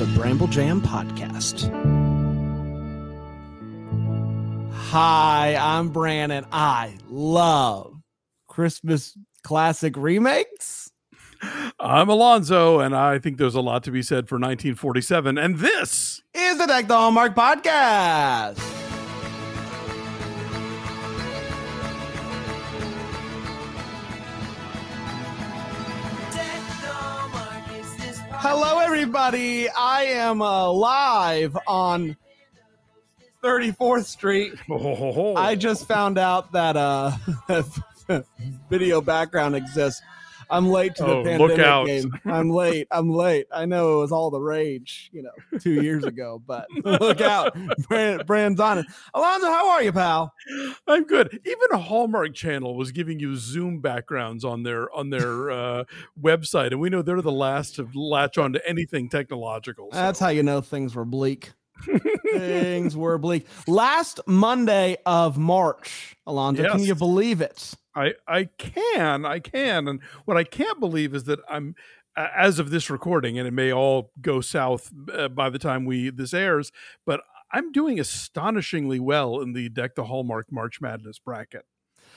is a Bramble Jam podcast. Hi, I'm Brandon. I love Christmas classic remakes. I'm Alonzo, and I think there's a lot to be said for 1947. And this is the Deck the Hallmark podcast. Everybody. I am uh, live on 34th Street. oh, I just found out that uh, video background exists. I'm late to the Oh, pandemic look out. game. I'm late. I'm late. I know it was all the rage, you know, two years ago, but look out. Brand, Brand's on it. Alonzo, how are you, pal? I'm good. Even a Hallmark channel was giving you Zoom backgrounds on their on their uh, website, and we know they're the last to latch on to anything technological. so- That's how you know things were bleak. things were bleak. Last Monday of March, Alonzo, can you believe it? I I can I can, and what I can't believe is that I'm as of this recording, and it may all go south uh, by the time we this airs, but I'm doing astonishingly well in the Deck the Hallmark March Madness bracket.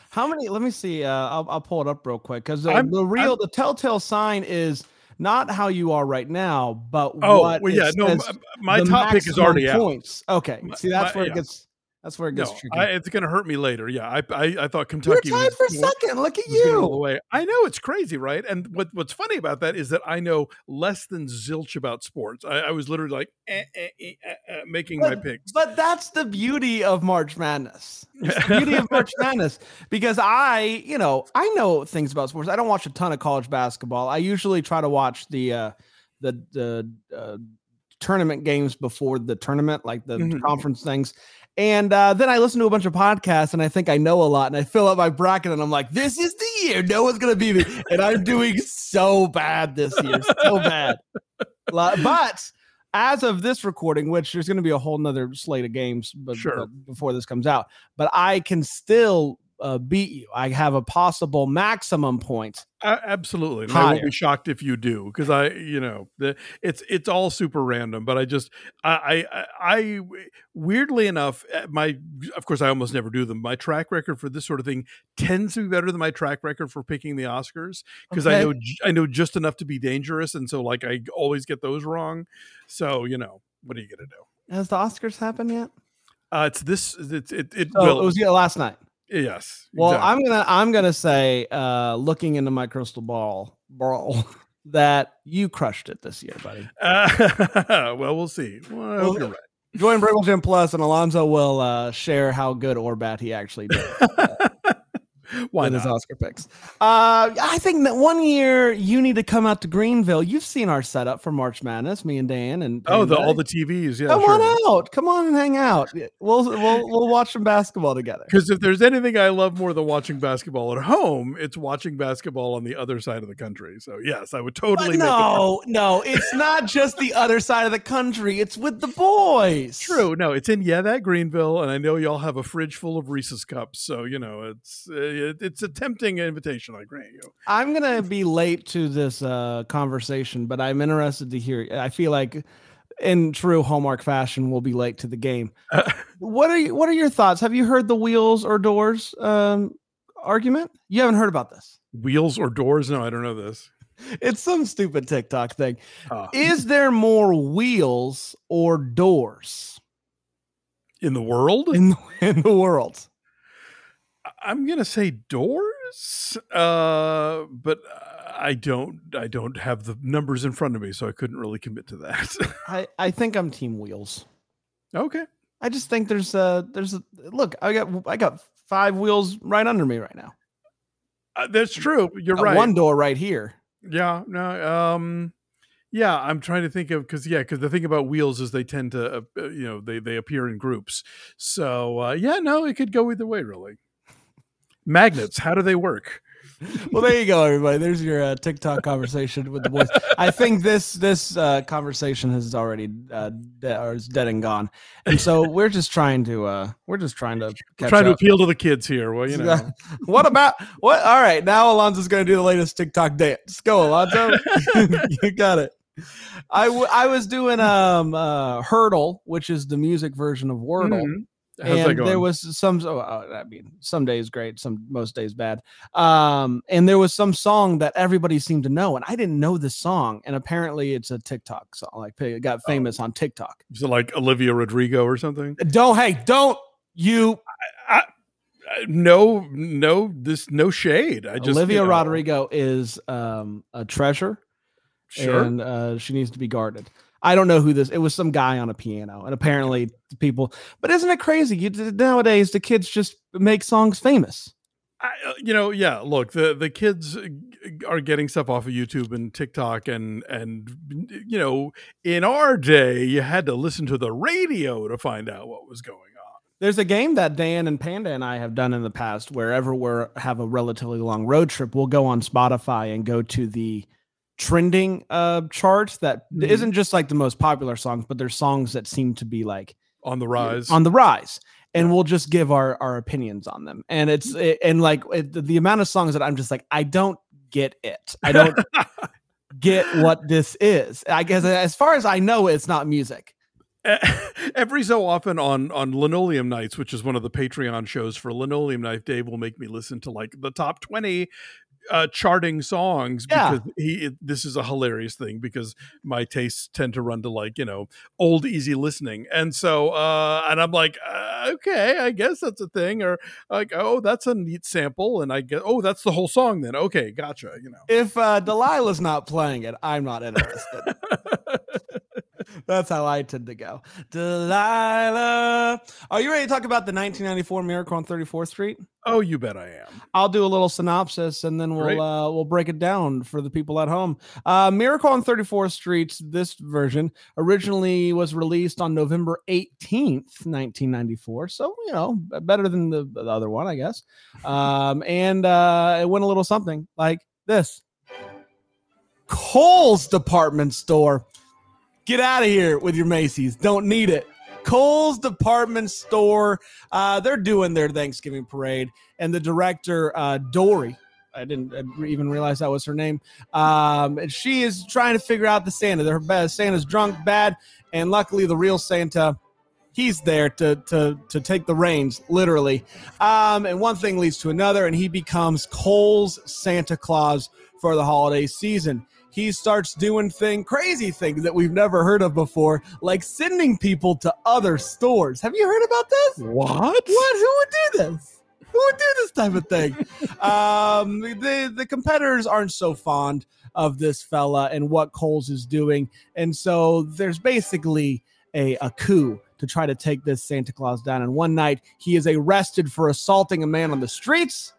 How many? Let me see. Uh, I'll, I'll pull it up real quick because the, I'm- the real, the telltale sign is not how you are right now, but Oh, what well, yeah, no, my the top pick is already out. points. Okay, see that's my- where it gets. That's where it gets No, tricky. I, it's going to hurt me later. Yeah, I I, I thought You're Kentucky tied was, for was second. Look at going all the you. way. I know it's crazy, right? And what what's funny about that is that I know less than zilch about sports. I, I was literally like eh, eh, eh, eh, eh, making my But, picks. but that's the beauty of March Madness. It's the beauty of March Madness because I, you know, I know things about sports. I don't watch a ton of college basketball. I usually try to watch the uh the the uh, tournament games before the tournament, like the Mhm. conference things. And uh, then I listen to a bunch of podcasts and I think I know a lot and I fill up my bracket and I'm like, this is the year. No one's going to beat me. And I'm doing so bad this year. So bad. But as of this recording, which there's going to be a whole nother slate of games but, Sure. but before this comes out, but I can still uh, beat you. I have a possible maximum point. Uh, absolutely. And I won't be shocked if you do because I, you know, the, it's it's all super random. But I just, I, I, I, weirdly enough, uh, my, of course, I almost never do them. My track record for this sort of thing tends to be better than my track record for picking the Oscars because I know I know just enough to be dangerous, and so like I always get those wrong. So you know, what are you gonna do? Has the Oscars happened yet? Uh, it's this. It's it. It Oh, will. it was yeah, last night. Yes. Well, exactly. I'm gonna I'm gonna say, uh, looking into my crystal ball, ball, that you crushed it this year, buddy. Uh, well, we'll see. Well, I hope Well, you're right. Join Bramble Jam Plus, and Alonzo will uh, share how good or bad he actually did. Why with his? Oscar picks. Uh, I think that one year you need to come out to Greenville. You've seen our setup for March Madness, me and Dan and Oh, the all the TVs. Yeah, come sure. on out, come on and hang out. We'll we'll we'll watch some basketball together. Because if there's anything I love more than watching basketball at home, it's watching basketball on the other side of the country. So yes, I would totally. no, no, it's not just the other side of the country. It's with the boys. True. No, it's in yeah that Greenville, and I know y'all have a fridge full of Reese's cups. So you know it's uh, it, it's a tempting invitation. I grant you. I'm gonna be late to this uh, conversation, but I'm interested to hear. I feel like, in true Hallmark fashion, we'll be late to the game. what are you, What are your thoughts? Have you heard the wheels or doors um, argument? You haven't heard about this. Wheels or doors? No, I don't know this. It's some stupid TikTok thing. Uh, Is there more wheels or doors in the world, in the, in the world? I'm gonna say doors, uh, but I don't. I don't have the numbers in front of me, so I couldn't really commit to that. I, I think I'm team wheels. okay. I just think there's a there's a look. I got I got five wheels right under me right now. Uh, that's true. You're right. One door right here. Yeah, no, um, yeah, I'm trying to think of because yeah, because the thing about wheels is they tend to, uh, uh, you know, they they appear in groups. So uh, yeah, no, it could go either way, really. Magnets, how do they work? Well, there you go, everybody. There's your uh, TikTok conversation with the boys. I think this this uh, conversation has already uh, de- or is dead and gone, and so we're just trying to uh, we're just trying to Trying to appeal to the kids here. Well, you know, what about what? All right, now Alonzo's going to do the latest TikTok dance. Go, Alonzo. you got it. I, w- I was doing um uh Heardle which is the music version of wordle Mhm. How's and there was some oh, uh, i mean some days great some most days bad um and there was some song that everybody seemed to know and i didn't know this song and apparently it's a tiktok song like it got Oh. famous on tiktok Is it like Olivia Rodrigo or something? don't hey don't you Uh, no, no, this no shade. I just olivia you know, rodrigo is um a treasure Sure. and uh, she needs to be guarded. I don't know who this. It was some guy on a piano, and apparently people. But isn't it crazy? You nowadays the kids just make songs famous. I, uh, you know, yeah. Look, the the kids uh, are getting stuff off of YouTube and TikTok, and and you know, in our day, you had to listen to the radio to find out what was going on. There's a game that Dan and Panda and I have done in the past. Wherever we have a relatively long road trip, we'll go on Spotify and go to the trending uh charts that Mhm. not just like the most popular songs, but there's songs that seem to be like On the rise, on the rise and we'll just give our our opinions on them. And it's Mm. it, and like it, the amount of songs that i'm just like i don't get it. I don't get what this is. I guess as far as i know it's not music. Every so often on on linoleum nights which is one of the patreon shows for Linoleum Knife dave will make me listen to like the top 20 uh charting songs Yeah. because he it- this is a hilarious thing because my tastes tend to run to like you know old easy listening. And so uh and i'm like uh, okay i guess that's a thing or like oh that's a neat sample and i get oh that's the whole song then. Okay gotcha you know. If uh delilah's not playing it i'm not interested that's how i tend to go delilah are you ready to talk about the 1994 miracle on 34th street oh you bet i am I'll do a little synopsis and then we'll uh, we'll break it down for the people at home. Uh, Miracle on 34th Street, this version originally was released on November 18th, 1994. So you know, better than the, the other one, I guess. Um, and uh, it went a little something like this: Kohl's department store. Get out of here with your Macy's. Don't need it. Kohl's department store. Uh, they're doing their Thanksgiving parade, and the director, uh, Dorey, I didn't even realize that was her name. Um, and she is trying to figure out the Santa. Their bad Santa's drunk, bad, and luckily the real Santa, he's there to to to take the reins, literally. Um, and one thing leads to another, and he becomes Cole's Santa Claus for the holiday season. He starts doing thing crazy things that we've never heard of before, like sending people to other stores. Have you heard about this? what What? Who would do this? Who would do this type of thing? um, the the competitors aren't so fond of this fella and what Coles is doing, and so there's basically a, a coup to try to take this Santa Claus down. And one night he is arrested for assaulting a man on the streets.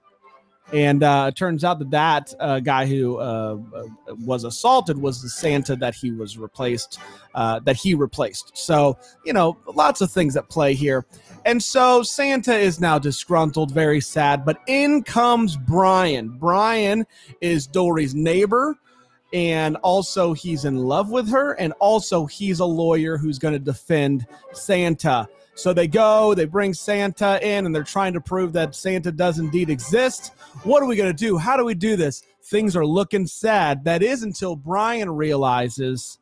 And uh, it turns out that that uh, guy who uh, uh, was assaulted was the Santa that he was replaced, uh, that he replaced. So you know, lots of things at play here. And so Santa is now disgruntled, very sad. But in comes Brian. Brian is Dorey's neighbor. And also, he's in love with her. And also, he's a lawyer who's going to defend Santa. So they go, they bring Santa in, and they're trying to prove that Santa does indeed exist. What are we going to do? How do we do this? Things are looking sad. That is until Brian realizes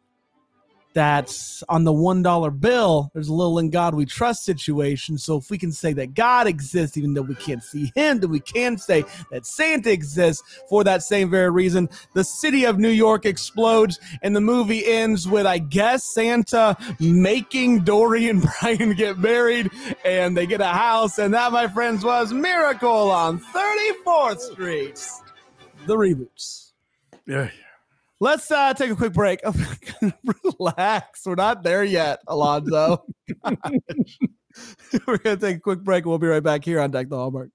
that on the one dollar bill, there's a little in God we trust situation. So if we can say that God exists, even though we can't see Him, then we can say that Santa exists for that same very reason. The city of New York explodes, and the movie ends with, I guess, Santa making Dorey and Brian get married, and they get a house. And that, my friends, was Miracle on 34th Street. The reboots. yeah Let's uh, take a quick break. Relax. We're not there yet, Alonzo. We're going to take a quick break. We'll be right back here on Deck the Hallmark.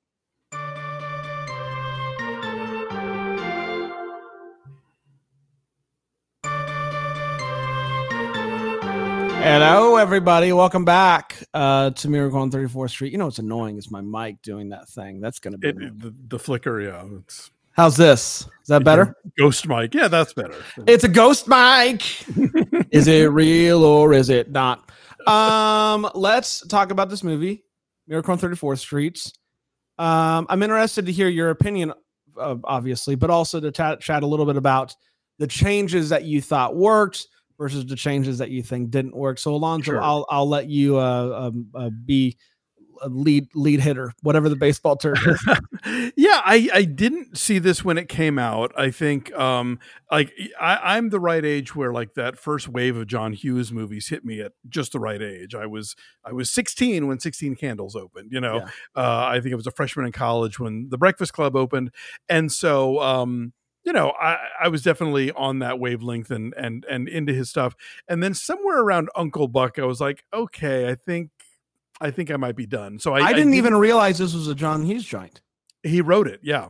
Hello, everybody. Welcome back uh, to Miracle on 34th Street. You know what's annoying It's my mic doing that thing. That's going to be. it- the, the flicker yeah it's How's this? Is that better? Ghost mic. Yeah, that's better. It's a ghost mic. is it real or is it not? Um, let's talk about this movie, Miracle on 34th Streets. Um, I'm interested to hear your opinion, uh, obviously, but also to chat, chat a little bit about the changes that you thought worked versus the changes that you think didn't work. So Alonzo, Sure. I'll I'll let you uh, um, uh, be lead lead hitter, whatever the baseball term is. yeah, I, I didn't see this when it came out. I think um like I, I'm the right age where like that first wave of John Hughes movies hit me at just the right age. I was I was 16 when 16 Candles opened. You know, Yeah. uh, I think I was a freshman in college when The Breakfast Club opened, and so um you know I, I was definitely on that wavelength and and and into his stuff. And then somewhere around Uncle Buck, I was like, okay, I think. I think I might be done. So I, I didn't even realize this was a John Hughes joint. He wrote it, yeah.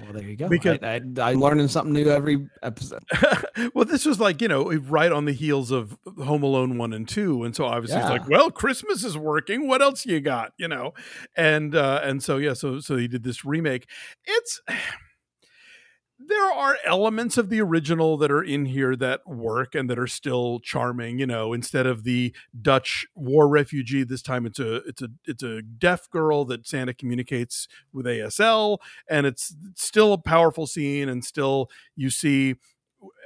Well, there you go. Because- I, I, I'm learning something new every episode. well, this was like you know right on the heels of Home Alone one and two, and so obviously it's like, well, Christmas is working. What else you got? You know, and uh, and so yeah, so so he did this remake. It's there are elements of the original that are in here that work and that are still charming. You know, instead of the Dutch war refugee, this time it's a it's a it's a deaf girl that Santa communicates with ASL, and it's still a powerful scene, and still you see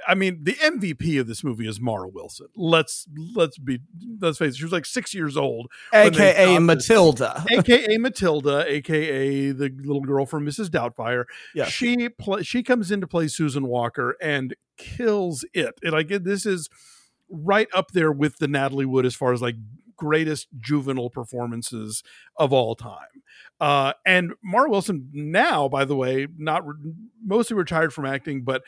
I mean, the MVP of this movie is Mara Wilson. Let's let's be let's face it. She was like six years old, AKA shot this- Matilda. aka Matilda, aka the little girl from Mrs. Doubtfire. Yes. She pl- she comes in to play Susan Walker and kills it. And like this is right up there with the Natalie Wood as far as like greatest juvenile performances of all time. Uh, and Mara Wilson now, by the way, not re- mostly retired from acting, but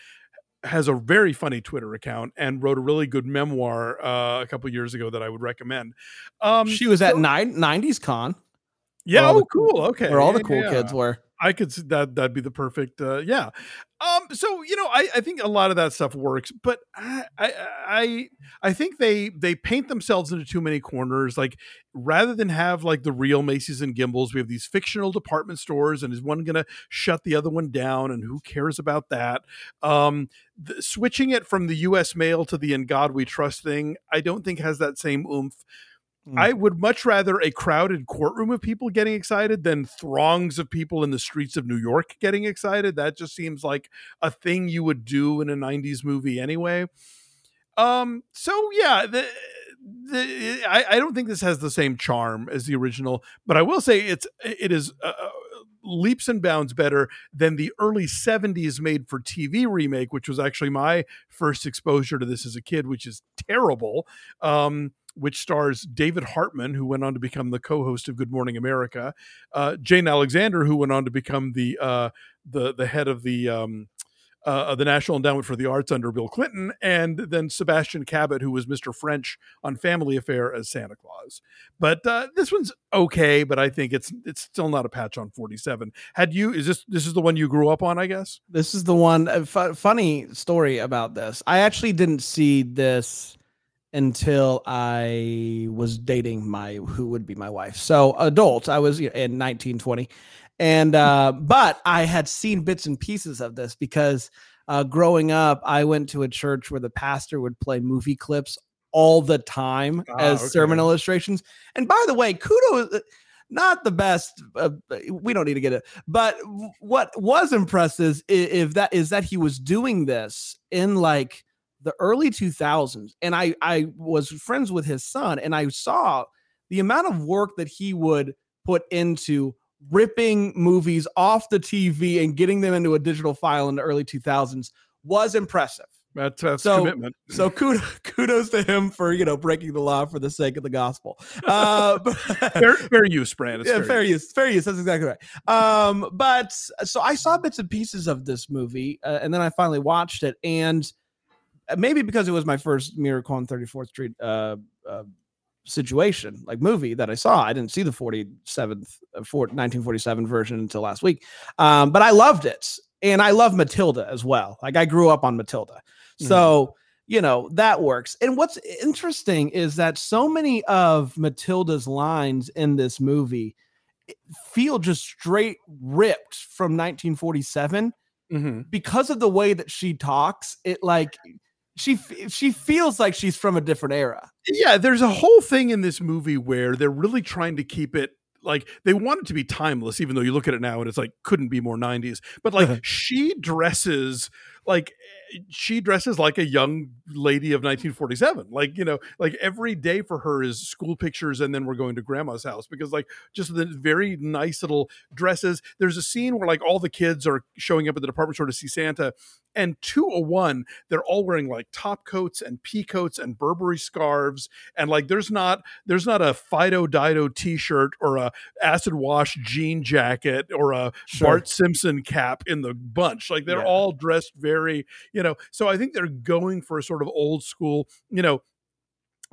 has a very funny Twitter account and wrote a really good memoir uh, a couple years ago that I would recommend. Um, she was at so- nine, 90s con yeah, oh, cool- cool. Okay, where all the cool yeah. kids were. I could see that that'd be the perfect uh yeah. Um so you know I I think a lot of that stuff works, but I I I, I think they they paint themselves into too many corners like rather than have like the real Macy's and Gimbels, we have these fictional department stores and is one going to shut the other one down and who cares about that? Um the, switching it from the US mail to the in God we trust thing, I don't think has that same oomph. Mm. I would much rather a crowded courtroom of people getting excited than throngs of people in the streets of New York getting excited. That just seems like a thing you would do in a 90s movie anyway. Um, so yeah, the the I, I don't think this has the same charm as the original, but I will say it's it is uh, leaps and bounds better than the early 70s made for TV remake, which was actually my first exposure to this as a kid, which is terrible. Um, which stars David Hartman, who went on to become the co-host of Good Morning America, uh, Jane Alexander, who went on to become the uh, the the head of the um, uh, the National Endowment for the Arts under Bill Clinton, and then Sebastian Cabot, who was Mr. French on Family Affair as Santa Claus. But uh, this one's okay, but I think it's it's still not a patch on 47. Had you is this this is the one you grew up on, I guess? This is the one. Uh, fu- funny story about this. I actually didn't see this until I was dating my who would be my wife. So adult. I was you know, in 1920, and uh, but I had seen bits and pieces of this because uh, growing up, I went to a church where the pastor would play movie clips all the time Ah, as okay. sermon illustrations. And by the way, kudos. uh, Not the best. Uh, we don't need to get it. But what was impressive is if that is that he was doing this in like the early 2000s, and I I was friends with his son, and I saw the amount of work that he would put into ripping movies off the TV and getting them into a digital file in the early 2000s was impressive. That's that's So- commitment. So kudos, kudos to him for you know breaking the law for the sake of the gospel. Uh, fair, fair use, Brand. Yeah, fair fair use. use, fair use. That's exactly right. Um, but so I saw bits and pieces of this movie, uh, and then I finally watched it, and maybe because it was my first Miracle on Thirty Fourth Street uh, uh, situation, like movie that I saw. I didn't see the 47th, uh, 1947 version until last week, um, but I loved it, and I love Matilda as well. Like I grew up on Matilda, so you know that works. And what's interesting is that so many of Matilda's lines in this movie feel just straight ripped from 1947 Mhm. because of the way that she talks. It like she she feels like she's from a different era. Yeah, there's a whole thing in this movie where they're really trying to keep it like they want it to be timeless, even though you look at it now and it's like couldn't be more 90s. But like uh-huh. she dresses like eh, she dresses like a young lady of 1947 like you know like every day for her is school pictures and then we're going to grandma's house because like just the very nice little dresses there's a scene where like all the kids are showing up at the department store to see santa and 201 they're all wearing like top coats and pea coats and burberry scarves and like there's not there's not a fido dido t-shirt or a acid wash jean jacket or a sure. bart simpson cap in the bunch like they're yeah. all dressed very you know so i think they're going for a sort of old school you know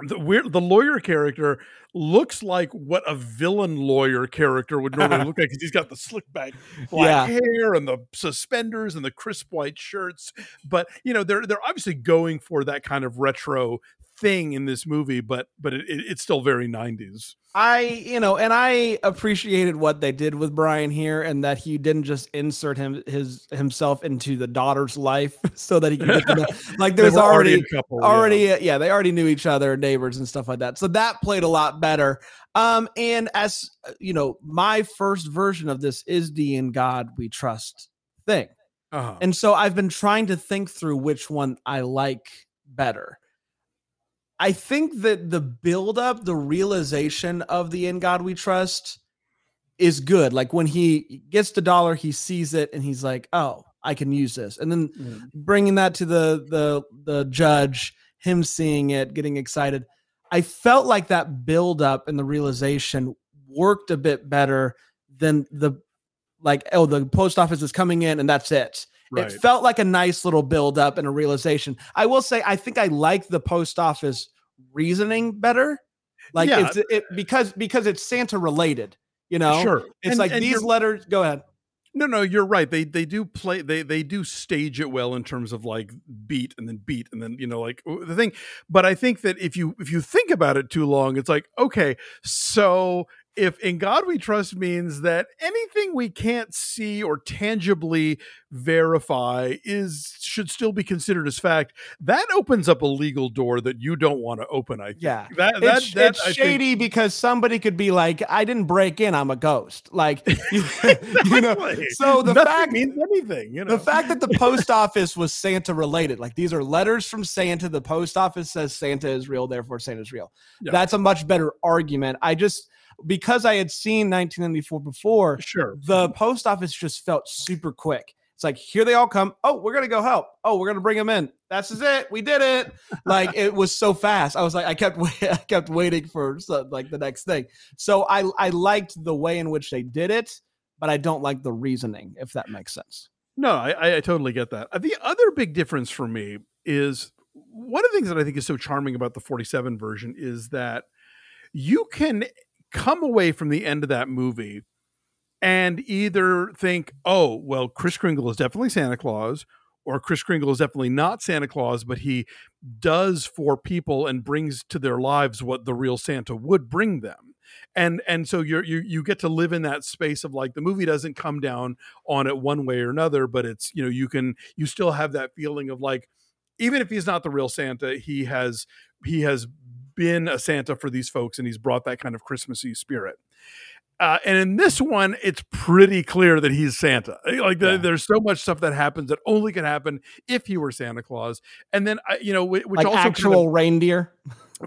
the weird the lawyer character looks like what a villain lawyer character would normally look like because he's got the slick back black yeah. hair and the suspenders and the crisp white shirts but you know they're they're obviously going for that kind of retro thing in this movie, but but it, it, it's still very 90s. I, you know, and I appreciated what they did with Brian here, and that he didn't just insert him his himself into the daughter's life so that he could get like there's already already, couple, already yeah. Yeah. they already knew each other, neighbors and stuff like that. So that played a lot better. Um, and as uh, you know, my first version of this is the "In God We Trust" thing, uh-huh. and so I've been trying to think through which one I like better I think that the buildup, the realization of the in God we trust is good. Like when he gets the dollar, he sees it and he's like, "Oh, I can use this." And then mm. bringing that to the the the judge, him seeing it, getting excited. I felt like that buildup and the realization worked a bit better than the like, oh, the post office is coming in and that's it. Right. It felt like a nice little build up and a realization. I will say, I think I like the post office reasoning better. Like yeah. it's it because because it's Santa related. You know, sure. It's and, like and these letters. Go ahead. No, no, you're right. They they do play they they do stage it well in terms of like beat and then beat and then you know like the thing. But I think that if you if you think about it too long, it's like okay, so if in God we trust means that anything we can't see or tangibly verify is should still be considered as fact, that opens up a legal door that you don't want to open. I think. yeah, that, that, it's, that, it's shady think... because somebody could be like, "I didn't break in, I'm a ghost." Like, you, you know, so the Nothing fact means anything. You know, the fact that the post office was Santa related, like these are letters from Santa. The post office says Santa is real, therefore Santa is real. Yeah. That's a much better argument. I just because I had seen 1994 before, sure, the post office just felt super quick. It's like here they all come. Oh, we're gonna go help. Oh, we're gonna bring them in. That's it. We did it. like it was so fast. I was like, I kept, I kept waiting for like the next thing. So I, I liked the way in which they did it, but I don't like the reasoning. If that makes sense. No, I, I totally get that. The other big difference for me is one of the things that I think is so charming about the 47 version is that you can come away from the end of that movie and either think, oh, well, Kris Kringle is definitely Santa Claus, or Kris Kringle is definitely not Santa Claus, but he does for people and brings to their lives what the real Santa would bring them. And and so you're you you get to live in that space of like the movie doesn't come down on it one way or another, but it's you know you can you still have that feeling of like even if he's not the real Santa, he has he has been a Santa for these folks and he's brought that kind of Christmassy spirit. Uh, and in this one, it's pretty clear that he's Santa. Eh, like the, yeah. there's so much stuff that happens that only can happen if he were Santa Claus. And then you know, which like also actual kind of, reindeer.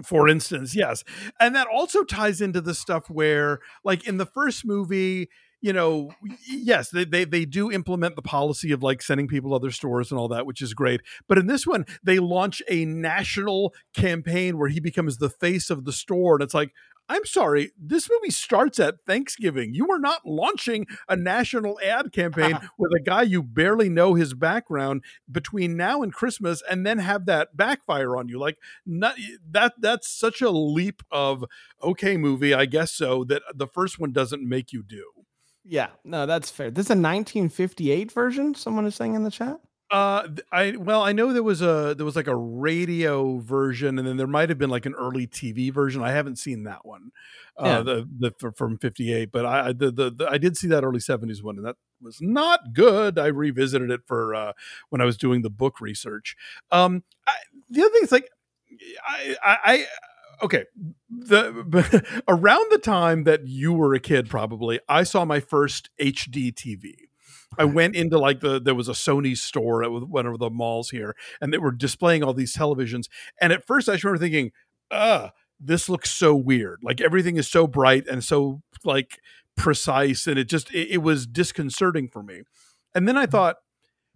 For instance, yes, and that also ties into the stuff where, like in the first movie, you know, yes, they, they they do implement the policy of like sending people to other stores and all that, which is great. But in this one, they launch a national campaign where he becomes the face of the store, and it's like, I'm sorry, this movie starts at Thanksgiving. You are not launching a national ad campaign with a guy you barely know his background between now and Christmas and then have that backfire on you. Like not that that's such a leap of okay movie, I guess so, that the first one doesn't make you do. Yeah, no, that's fair. This is a 1958 version. Someone is saying in the chat. Uh, I well, I know there was a there was like a radio version, and then there might have been like an early TV version. I haven't seen that one, uh, yeah. the the from '58, but I the, the, the I did see that early '70s one, and that was not good. I revisited it for uh, when I was doing the book research. Um, I, the other thing is like, I, I okay the around the time that you were a kid probably i saw my first hd tv I went into like the there was a Sony store at one of the malls here, and they were displaying all these televisions. And at first, I just remember thinking, "Uh, this looks so weird. Like everything is so bright and so like precise, and it just it, it was disconcerting for me." And then I Mm-hmm. thought,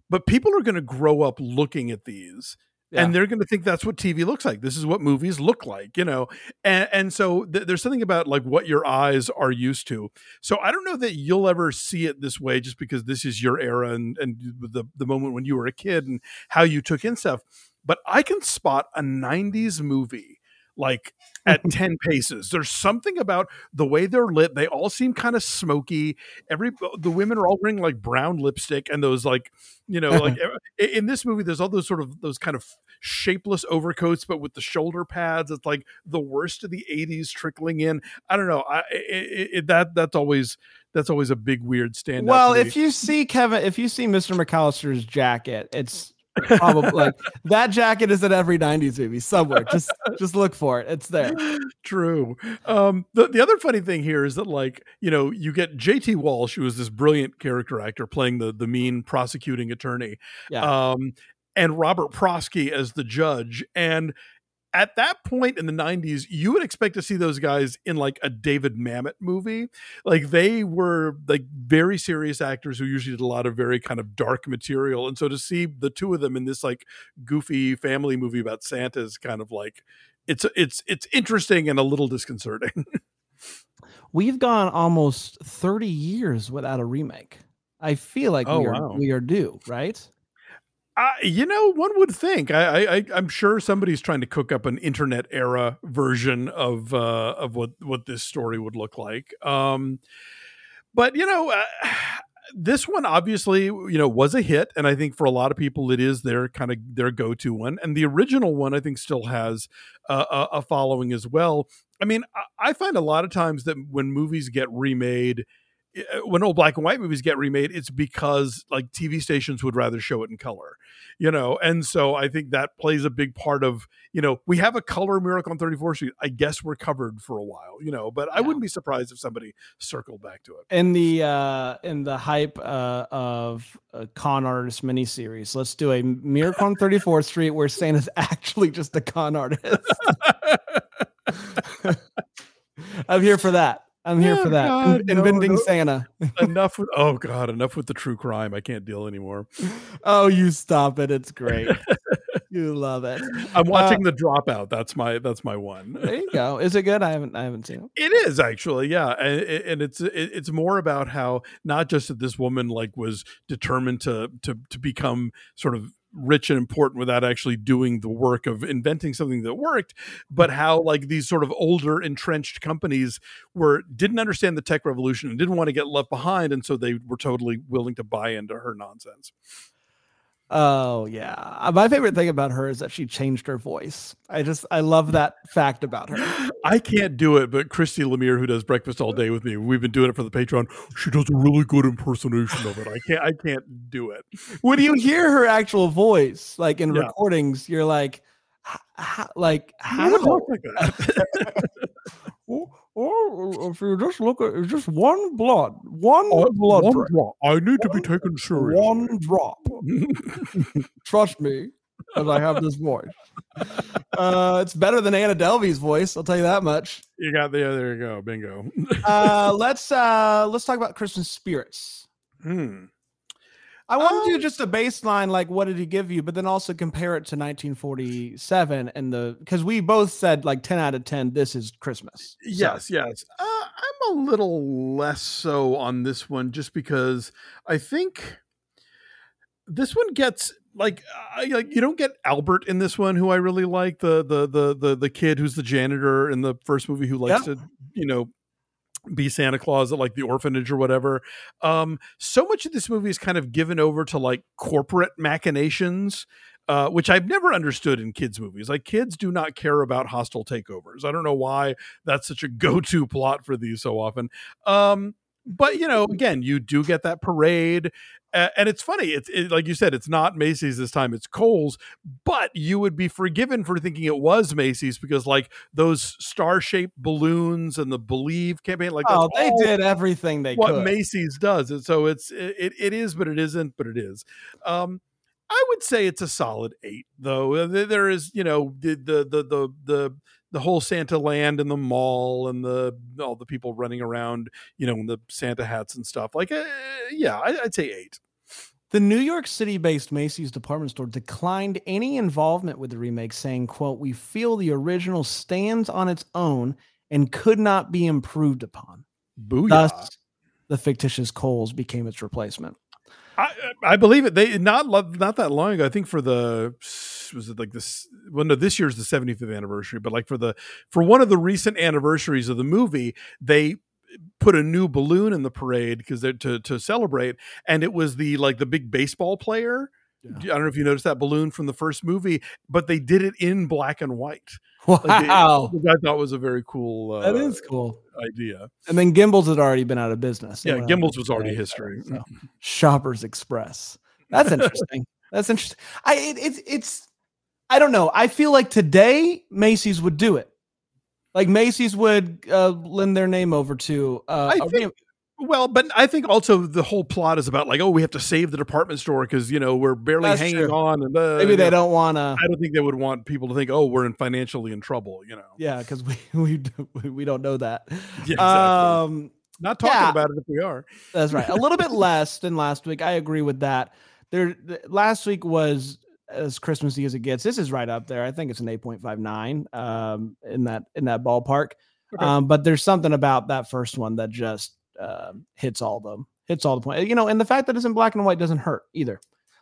but people are going to grow up looking at these Yeah. and they're going to think that's what TV looks like. This is what movies look like, you know. And and so th- there's something about like what your eyes are used to. So I don't know that you'll ever see it this way, just because this is your era and and the the moment when you were a kid and how you took in stuff. But I can spot a '90s movie like at 10 paces. There's something about the way they're lit. They all seem kind of smoky. Every uh, the women are all wearing like brown lipstick and those like, you know, like in this movie there's all those sort of those kind of shapeless overcoats but with the shoulder pads. It's like the worst of the 80s trickling in. I don't know. I it, it, that that's always that's always a big weird standout. Well, if you see Kevin, if you see Mr. McAllister's jacket, it's probably like that jacket is in every 90s movie somewhere. Just just look for it. It's there. True. Um, the the other funny thing here is that like you know you get J.T. Walsh, who is this brilliant character actor playing the the mean prosecuting attorney, Yeah. um, and Robert Prosky as the judge, and at that point in the 90s you would expect to see those guys in like a david mamet movie like they were like very serious actors who usually did a lot of very kind of dark material and so to see the two of them in this like goofy family movie about santa is kind of like it's it's it's interesting and a little disconcerting We've gone almost 30 years without a remake. I feel like Oh, we are wow. we are due, right? Uh, you know, one would think. I, I'm sure somebody's trying to cook up an internet era version of uh, of what what this story would look like. Um, but you know, uh, this one obviously, you know, was a hit, and I think for a lot of people, it is their kind of their go to one. And the original one, I think, still has a, a following as well. I mean, I, I find a lot of times that when movies get remade when old black and white movies get remade, it's because like TV stations would rather show it in color, you know, and so I think that plays a big part of you know we have a color miracle on 34th Street. I guess we're covered for a while, you know, but I wouldn't be surprised if somebody circled back to it. In the uh in the hype uh of a con artist miniseries, let's do a Miracle on 34th Street where Santa's actually just a con artist. I'm here for that. I'm here Oh, for that. God, In- no, inventing no. Santa. enough with oh god, enough with the true crime. I can't deal anymore. Oh, you stop it. It's great. you love it. I'm uh, watching The Dropout. That's my that's my one. There you go. Is it good? I haven't I haven't seen it. It is actually, yeah, and, and it's it- it's more about how not just that this woman like was determined to to to become sort of rich and important without actually doing the work of inventing something that worked, but mm-hmm. how like these sort of older entrenched companies were didn't understand the tech revolution and didn't want to get left behind, and so they were totally willing to buy into her nonsense. Oh yeah. Uh, My favorite thing about her is that she changed her voice. I just I love that fact about her. I can't do it, but Christy Lemire, who does breakfast all day with me, we've been doing it for the Patreon. She does a really good impersonation of it. I can't, I can't do it. When you hear her actual voice, like in Yeah. recordings, you're like, "H- h- like how? like that. Oh, oh, if you just look at it's just one blood, one Uh, blood one drip, drop. I need to be taken seriously. one drop. Trust me, because I have this voice. Uh, it's better than Anna Delvey's voice. I'll tell you that much. you got the There you go. Bingo. Uh, let's uh, let's talk about Christmas spirits. Hmm. I want to do Um, just a baseline, like what did he give you, but then also compare it to 1947 and the because we both said like 10 out of 10. This is Christmas. So, Yes, yes. Uh, I'm a little less so on this one, just because I think this one gets like I like you don't get Albert in this one, who I really like the the the the the kid who's the janitor in the first movie who likes Yeah. to you know be Santa Claus at like the orphanage or whatever. Um, so much of this movie is kind of given over to like corporate machinations, uh, which I've never understood in kids' movies. Like kids do not care about hostile takeovers. I don't know why that's such a go-to plot for these so often. Um, but you know, again, you do get that parade. Uh, and it's funny. It's it, like you said, it's not Macy's this time. It's Kohl's, but you would be forgiven for thinking it was Macy's because like those star shaped balloons and the Believe campaign, like oh, they did everything they what could. Macy's does. And so it's it, it is, but it isn't, but it is. Um, I would say it's a solid eight, though. Uh, there is, you know, the the the the the, the whole Santa land and the mall and the all the people running around, you know, in the Santa hats and stuff. Like, uh, yeah, I, I'd say eight. The New York City-based Macy's department store declined any involvement with the remake, saying, "quote We feel the original stands on its own and could not be improved upon." Booyah. Thus, the fictitious Coles became its replacement. I, I believe it. They not not that long ago. I think for the was it like this? Well, no, this year's the 75th anniversary, but like for the for one of the recent anniversaries of the movie, they put a new balloon in the parade because they're to to celebrate, and it was the like the big baseball player. Yeah. I don't know if you noticed that balloon from the first movie, but they did it in black and white. Wow, Like, which I thought was a very cool. Uh, that is cool. idea. And then Gimbels had already been out of business. Yeah, Gimbels was already history. so. Shoppers Express. That's interesting. That's interesting. I it, it's it's I don't know. I feel like today Macy's would do it. Like Macy's would uh, lend their name over to. Uh, I think- Well, but I think also the whole plot is about like, oh, we have to save the department store because you know we're barely That's hanging true. on, and uh, maybe they know, don't want to. I don't think they would want people to think, oh, we're in financially in trouble. You know, Yeah, because we we we don't know that. yeah, exactly. Um, Not talking yeah. about it if we are. That's right. A little bit less than last week. I agree with that. There, th- last week was as Christmassy as it gets. This is right up there. I think it's an eight point five nine. Um, in that in that ballpark. Okay. Um, but there's something about that first one that just um hits all the hits all the point. You know, and the fact that it's in black and white doesn't hurt either.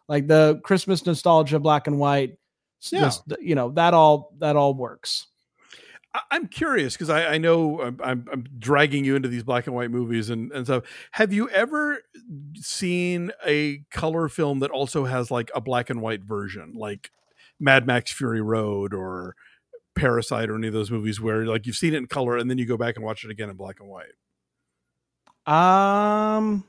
Like the Christmas nostalgia, black and white. Yeah. just, you know that all that all works. I'm curious because I, I know I'm, I'm, I'm dragging you into these black and white movies and, and stuff. Have you ever seen a color film that also has like a black and white version, like Mad Max Fury Road or Parasite or any of those movies where like you've seen it in color and then you go back and watch it again in black and white? Um,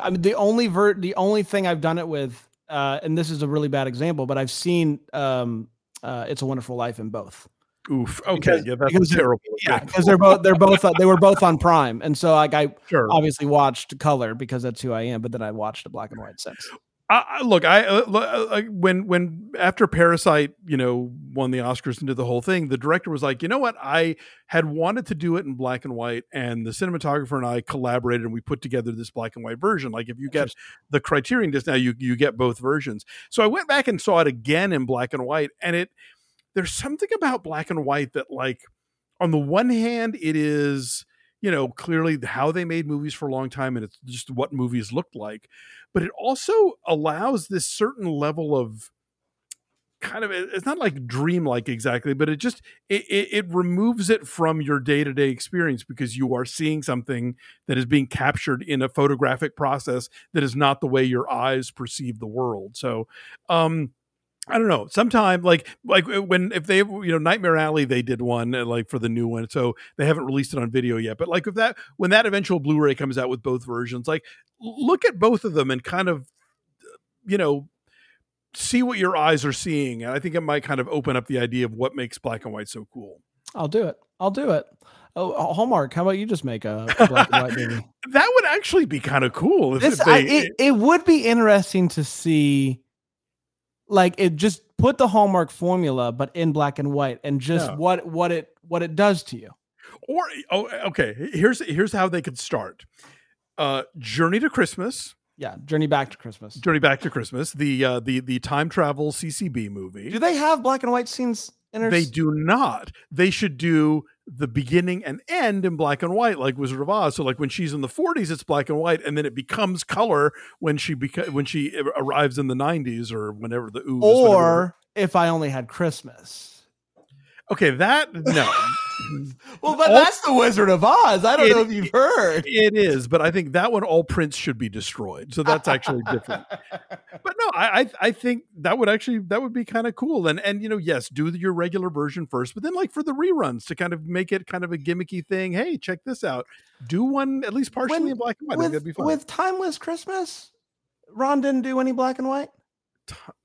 I mean, the only ver- the only thing I've done it with, uh, and this is a really bad example, but I've seen um, uh, "It's a Wonderful Life" in both. Oof. Okay. Because- yeah, that's because terrible. Yeah, because they're both they're both they were both on Prime, and so like I sure. obviously watched color because that's who I am, but then I watched the black and white since. I, look, I uh, uh, uh, when when after Parasite, you know, won the Oscars and did the whole thing, the director was like, you know what, I had wanted to do it in black and white, and the cinematographer and I collaborated, and we put together this black and white version. Like, if you get the Criterion disc now, you you get both versions. So I went back and saw it again in black and white, and it there's something about black and white that, like, on the one hand, it is you know clearly how they made movies for a long time, and it's just what movies looked like but it also allows this certain level of kind of it's not like dreamlike exactly but it just it, it, it removes it from your day-to-day experience because you are seeing something that is being captured in a photographic process that is not the way your eyes perceive the world. So um I don't know. Sometime like like uh, when if they you know Nightmare Alley they did one uh, like for the new one, so they haven't released it on video yet. But like if that when that eventual Blu-ray comes out with both versions, like look at both of them and kind of you know see what your eyes are seeing. And I think it might kind of open up the idea of what makes black and white so cool. I'll do it. I'll do it. Oh, Hallmark, how about you just make a black and white movie? That would actually be kind of cool if This, if I, they, it, it would be interesting to see, like, it just put the Hallmark formula, but in black and white, and just Yeah. what what it what it does to you. or oh okay, here's here's how they could start. Uh Journey to Christmas. Yeah, Journey Back to Christmas. Journey Back to Christmas, the uh, the the time travel CCB movie. Do they have black and white scenes? They do not. They should do the beginning and end in black and white, like Wizard of Oz. So, like when she's in the 40s, it's black and white, and then it becomes color when she beca- when she arrives in the 90s or whenever the or if I only had Christmas. okay, that no, Well, but All- that's the Wizard of Oz. I don't It- know if you've heard. it is, but I think that one all prints should be destroyed. So that's actually different. But no, I, I I think that would actually that would be kind of cool. And and you know, yes, do your regular version first, but then like for the reruns to kind of make it kind of a gimmicky thing. Hey, check this out. Do one at least partially When- in black and white. With, that'd be fun. with Timeless Christmas, Ron didn't do any black and white.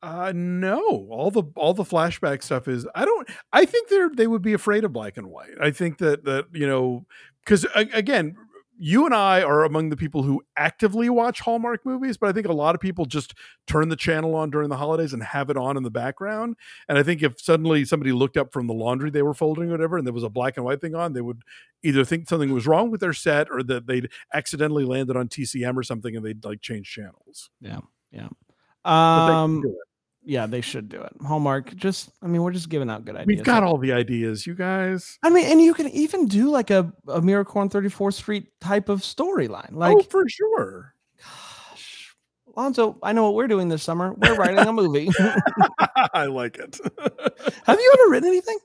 Uh no, all the all the flashback stuff is I don't I think they're they would be afraid of black and white. I think that that you know cuz again, you and I are among the people who actively watch Hallmark movies, but I think a lot of people just turn the channel on during the holidays and have it on in the background. And I think if suddenly somebody looked up from the laundry they were folding or whatever and there was a black and white thing on, they would either think something was wrong with their set or that they'd accidentally landed on TCM or something and they'd like change channels. Yeah, yeah. But they Um, yeah, they should do it. Hallmark, just I mean, we're just giving out good ideas. We've got all the ideas, you guys. I mean, and you can even do like a, a Miracle on 34th Street type of storyline. Like, oh, for sure. gosh, Alonzo, I know what we're doing this summer. We're writing a movie. I like it. Have you ever written anything?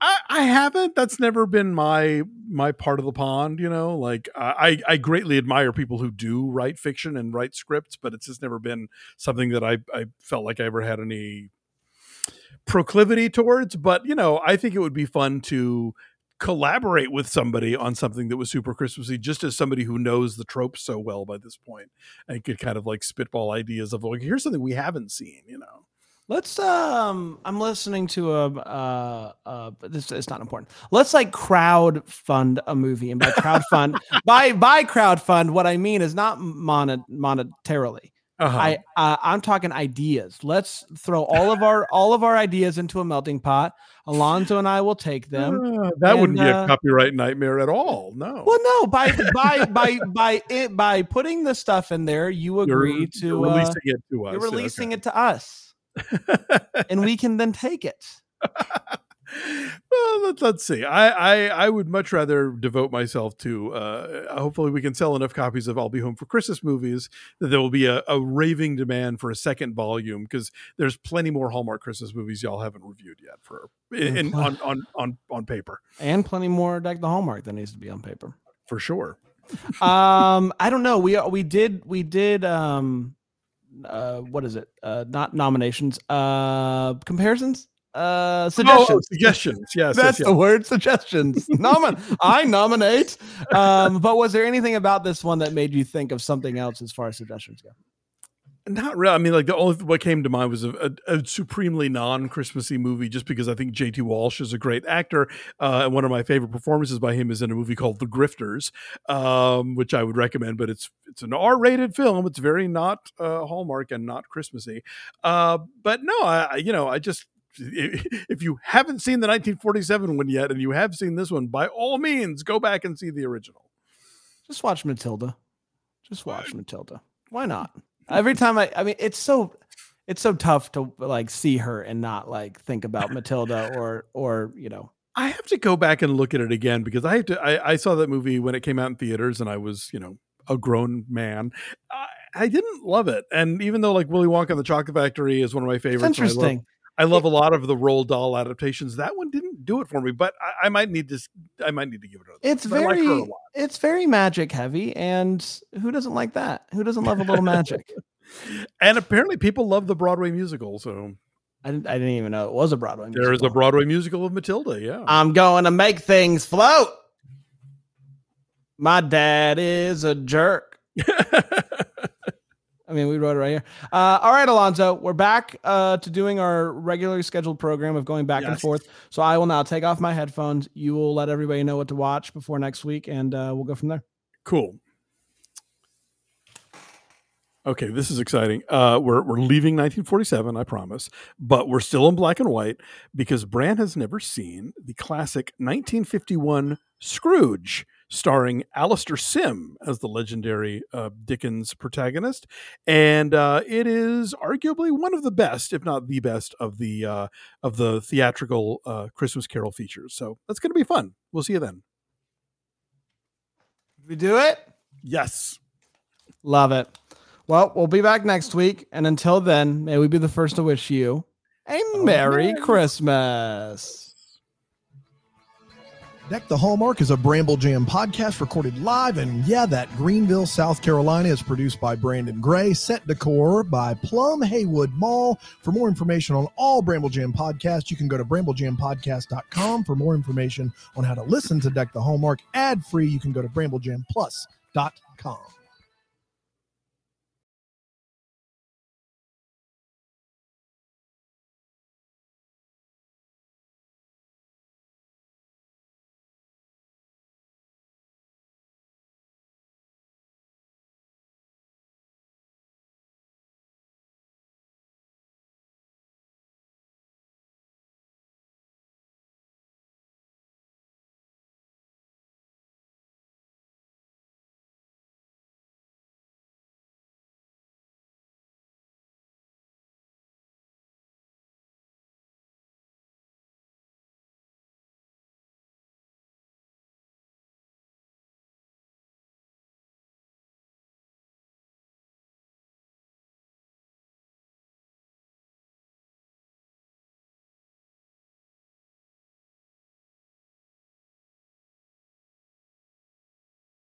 I, I haven't. That's never been my my part of the pond. You know, like I I greatly admire people who do write fiction and write scripts, but it's just never been something that I I felt like I ever had any proclivity towards. But you know, I think it would be fun to collaborate with somebody on something that was super Christmassy, just as somebody who knows the tropes so well by this point, and could kind of like spitball ideas of like, here's something we haven't seen. You know. Let's um I'm listening to a uh uh this it's not important. Let's like crowd fund a movie and by crowd fund by by crowd fund what I mean is not monet monetarily. Uh-huh. I uh, I'm talking ideas. Let's throw all of our all of our ideas into a melting pot. Alonzo and I will take them. Uh, that wouldn't be uh, a copyright nightmare at all. No. Well, no, by by by by it by putting the stuff in there, you agree to you're uh, releasing it to us. you're releasing it to us. And we can then take it. well, let, let's see. I, I I would much rather devote myself to. Uh, hopefully, we can sell enough copies of "I'll Be Home for Christmas" movies that there will be a, a raving demand for a second volume because there's plenty more Hallmark Christmas movies y'all haven't reviewed yet for in, in on, on on on paper and plenty more deck the hallmark that needs to be on paper for sure. um i don't know we we did we did um uh what is it? Uh not nominations uh comparisons? Uh Oh, suggestions. suggestions. Yes, that's yes, the word suggestions. Nomin i nominate. Um but was there anything about this one that made you think of something else as far as suggestions go Not really. I mean, like the only what came to mind was a, a, a supremely non-Christmassy movie, just because I think J.T. Walsh is a great actor, uh, and one of my favorite performances by him is in a movie called The Grifters, um, which I would recommend. But it's it's an R-rated film. It's very not uh, Hallmark and not Christmassy. Uh, but no, I you know I just if you haven't seen the 1947 one yet, and you have seen this one, by all means, go back and see the original. just watch matilda just watch matilda why not every time i i mean it's so it's so tough to like see her and not like think about matilda or or you know I have to go back and look at it again because I have to. I, I saw that movie when it came out in theaters, and I was, you know, a grown man. I, I didn't love it, and even though like Willy Wonka and the Chocolate Factory is one of my it's favorites, and I love- interesting I love, a lot of the Roald Dahl adaptations. That one didn't do it for me, but I, I might need to. I might need to give it. A, it's like very lot. it's very magic heavy and who doesn't like that who doesn't love a little magic and apparently people love the Broadway musical. So I didn't, I didn't even know it was a broadway there is a. Broadway musical of Matilda. Yeah. i'm going to make things float my dad is a jerk I mean, we wrote it right here. Uh, all right, Alonzo, we're back uh, to doing our regularly scheduled program of going back and forth. So I will now take off my headphones. You will let everybody know what to watch before next week, and uh, we'll go from there. Cool. Okay, this is exciting. Uh, we're we're leaving 1947, I promise, but we're still in black and white because Bran has never seen the classic 1951 Scrooge, starring Alastair Sim as the legendary uh, Dickens protagonist, and uh, it is arguably one of the best, if not the best, of the uh, of the theatrical uh, Christmas Carol features. So that's going to be fun. We'll see you then. We do it. Yes. Love it. Well, we'll be back next week, and until then, may we be the first to wish you a Merry Merry Christmas. Deck the Hallmark is a Bramble Jam podcast recorded live, and yeah, that Greenville, South Carolina is produced by Brandon Gray, set decor by Plum Haywood Mall. For more information on all Bramble Jam podcasts, you can go to bramblejampodcast.com. For more information on how to listen to Deck the Hallmark ad free, you can go to bramblejamplus.com.